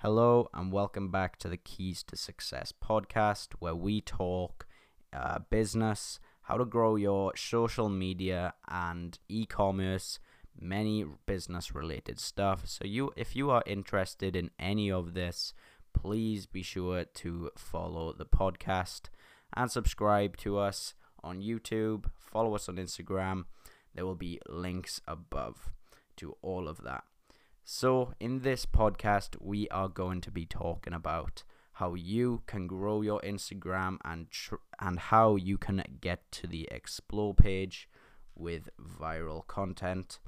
Hello, and welcome back to the Keys to Success podcast, where we talk uh, business, how to grow your social media and e-commerce, many business related stuff. So you if you are interested in any of this, please be sure to follow the podcast and subscribe to us on YouTube, follow us on Instagram. There will be links above to all of that. So, in this podcast, we are going to be talking about how you can grow your Instagram and tr- and how you can get to the explore page with viral content.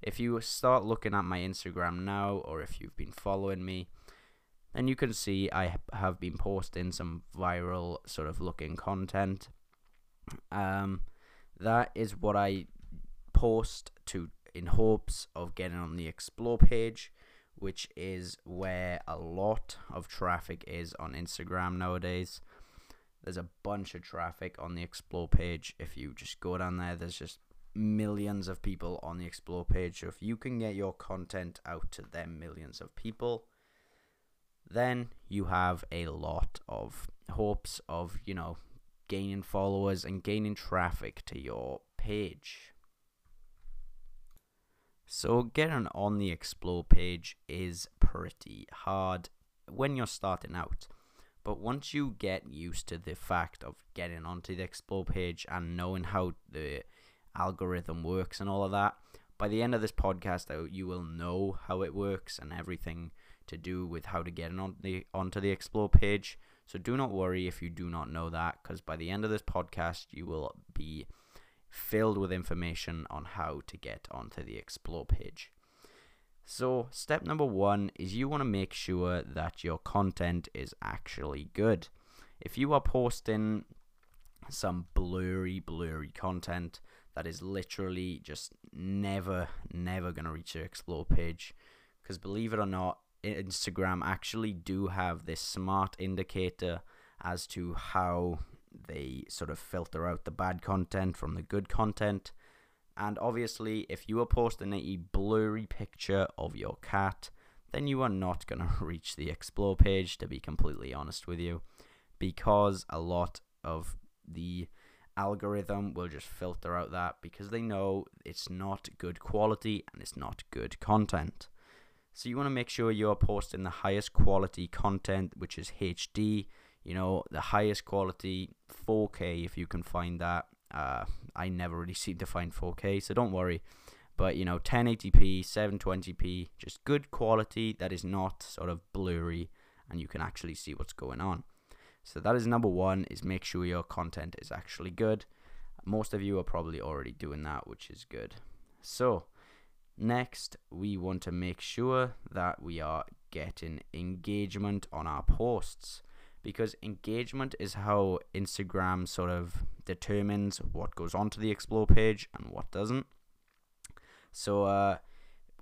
If you start looking at my Instagram now, or if you've been following me, then you can see I have been posting some viral sort of looking content. Um, that is what I post to in hopes of getting on the explore page, which is where a lot of traffic is on Instagram nowadays. There's a bunch of traffic on the explore page. If you just go down there, there's just millions of people on the explore page. So if you can get your content out to them millions of people, then you have a lot of hopes of, you know, gaining followers and gaining traffic to your page. So getting on the explore page is pretty hard when you're starting out. But once you get used to the fact of getting onto the explore page and knowing how the algorithm works and all of that, by the end of this podcast, you will know how it works and everything to do with how to get on the onto the explore page. So do not worry if you do not know that, because by the end of this podcast, you will be filled with information on how to get onto the explore page. So, step number one is you want to make sure that your content is actually good. If you are posting some blurry, blurry content that is literally just never, never going to reach your explore page, because believe it or not, Instagram actually do have this smart indicator as to how they sort of filter out the bad content from the good content. And obviously, if you are posting a blurry picture of your cat, then you are not going to reach the explore page, to be completely honest with you, because a lot of the algorithm will just filter out that because they know it's not good quality and it's not good content. So you want to make sure you're posting the highest quality content, which is HD, you know, the highest quality 4K if you can find that. Uh, I never really seem to find 4K, so don't worry. But you know, 1080p, 720p, just good quality that is not sort of blurry and you can actually see what's going on. So that is number one is make sure your content is actually good. Most of you are probably already doing that, which is good. So next we want to make sure that we are getting engagement on our posts because engagement is how Instagram sort of determines what goes onto the explore page and what doesn't. So, uh,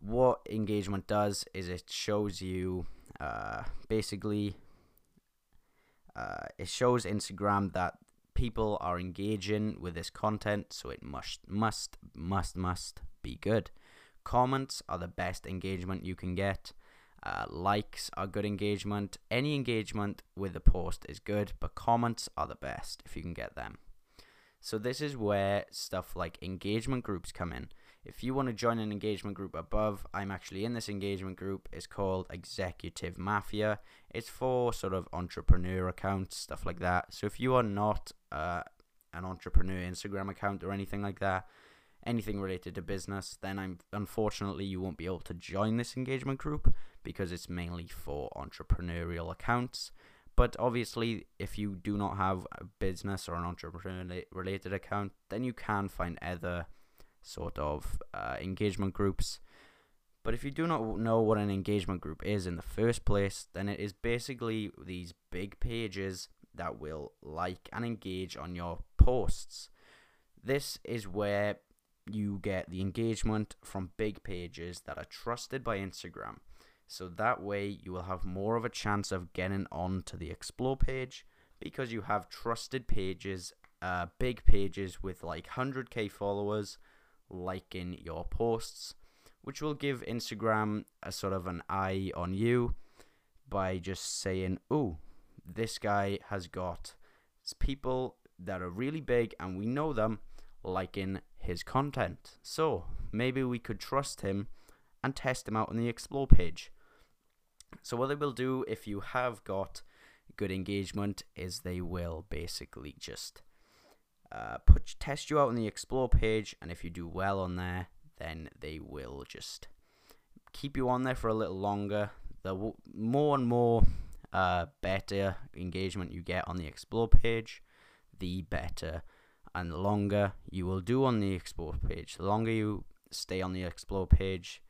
what engagement does is it shows you uh, basically uh, it shows Instagram that people are engaging with this content, so it must must must must be good. Comments are the best engagement you can get. Uh, likes are good engagement. Any engagement with a post is good, but comments are the best if you can get them. So this is where stuff like engagement groups come in. If you want to join an engagement group above, I'm actually in this engagement group. It's called Executive Mafia. It's for sort of entrepreneur accounts, stuff like that. So if you are not uh, an entrepreneur Instagram account or anything like that, anything related to business, then I'm unfortunately you won't be able to join this engagement group because it's mainly for entrepreneurial accounts. But obviously, if you do not have a business or an entrepreneur related account, then you can find other sort of uh, engagement groups. But if you do not know what an engagement group is in the first place, then it is basically these big pages that will like and engage on your posts. This is where you get the engagement from big pages that are trusted by Instagram. So that way you will have more of a chance of getting onto the explore page because you have trusted pages, uh, big pages with like 100k followers liking your posts, which will give Instagram a sort of an eye on you by just saying, "Oh, this guy has got people that are really big and we know them liking his content. So maybe we could trust him and test them out on the explore page." So what they will do if you have got good engagement is they will basically just uh, put test you out on the explore page, and if you do well on there, then they will just keep you on there for a little longer. The more and more uh, better engagement you get on the explore page, the better and the longer you will do on the explore page. The longer you stay on the explore page,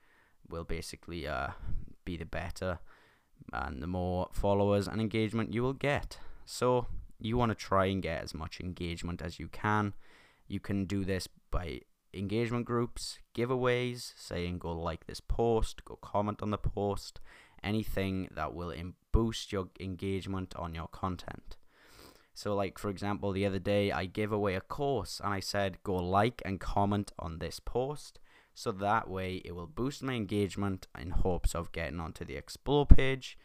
will basically uh, be the better and the more followers and engagement you will get. So you want to try and get as much engagement as you can. You can do this by engagement groups, giveaways, saying go like this post, go comment on the post, anything that will boost your engagement on your content. So, like for example, the other day I gave away a course and I said go like and comment on this post. So that way it will boost my engagement in hopes of getting onto the explore page.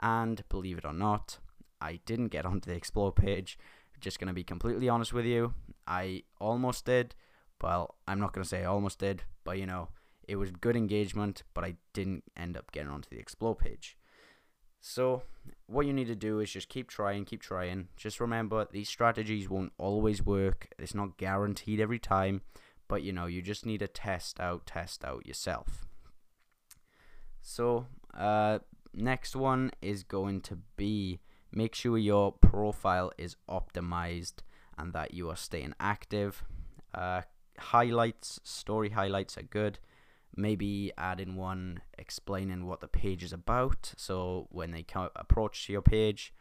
And believe it or not, I didn't get onto the explore page. Just going to be completely honest with you. I almost did. Well, I'm not going to say I almost did, but you know, it was good engagement, but I didn't end up getting onto the explore page. So, what you need to do is just keep trying, keep trying. Just remember, these strategies won't always work. It's not guaranteed every time, but you know, you just need to test out, test out yourself. So, uh, next one is going to be Make sure your profile is optimized and that you are staying active. Uh, highlights, story highlights are good. Maybe add in one explaining what the page is about. So when they come approach your page,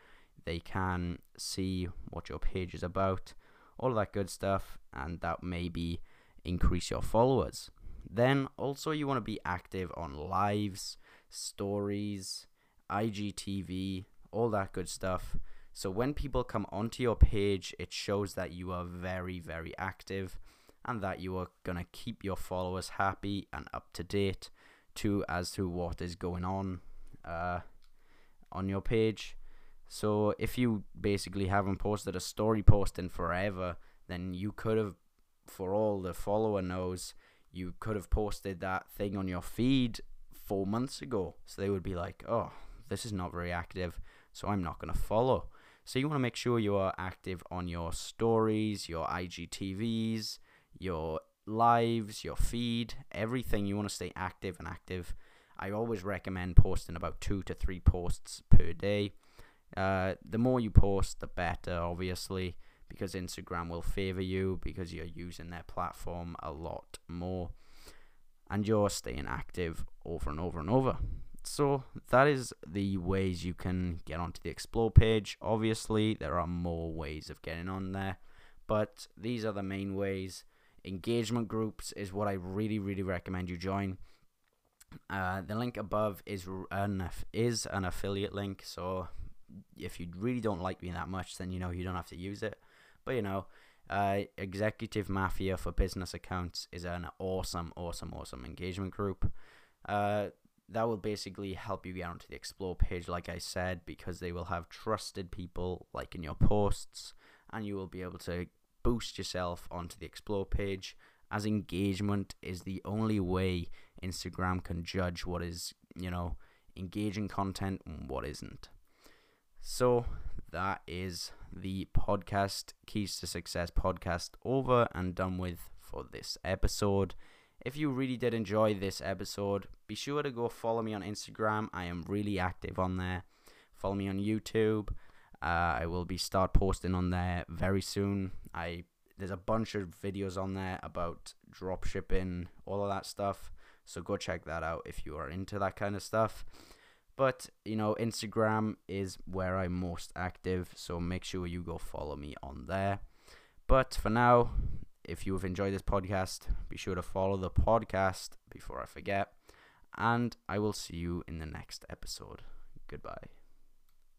they can see what your page is about. All of that good stuff, and that maybe increase your followers. Then also you want to be active on lives, stories, IGTV, all that good stuff. So when people come onto your page, it shows that you are very, very active and that you are going to keep your followers happy and up to date to as to what is going on uh, on your page. So if you basically haven't posted a story post in forever, then you could have, for all the follower knows, you could have posted that thing on your feed four months ago. So they would be like, oh, this is not very active so I'm not going to follow. So you want to make sure you are active on your stories, your IGTVs, your lives, your feed, everything. You want to stay active and active. I always recommend posting about two to three posts per day. Uh, the more you post, the better, obviously, because Instagram will favor you because you're using their platform a lot more and you're staying active over and over and over. So that is the ways you can get onto the explore page. Obviously, there are more ways of getting on there, but these are the main ways. Engagement groups is what I really, really recommend you join. Uh, the link above is an is an affiliate link, so if you really don't like me that much, then you know you don't have to use it. But you know, uh, Executive Mafia for business accounts is an awesome, awesome, awesome engagement group. Uh, that will basically help you get onto the explore page like i said because they will have trusted people like in your posts and you will be able to boost yourself onto the explore page as engagement is the only way instagram can judge what is you know engaging content and what isn't so that is the podcast keys to success podcast over and done with for this episode if you really did enjoy this episode, be sure to go follow me on Instagram. I am really active on there. Follow me on YouTube. Uh, I will be start posting on there very soon. I there's a bunch of videos on there about drop shipping, all of that stuff. So go check that out if you are into that kind of stuff. But you know, Instagram is where I'm most active, so make sure you go follow me on there. But for now, if you have enjoyed this podcast, be sure to follow the podcast before I forget. And I will see you in the next episode. Goodbye.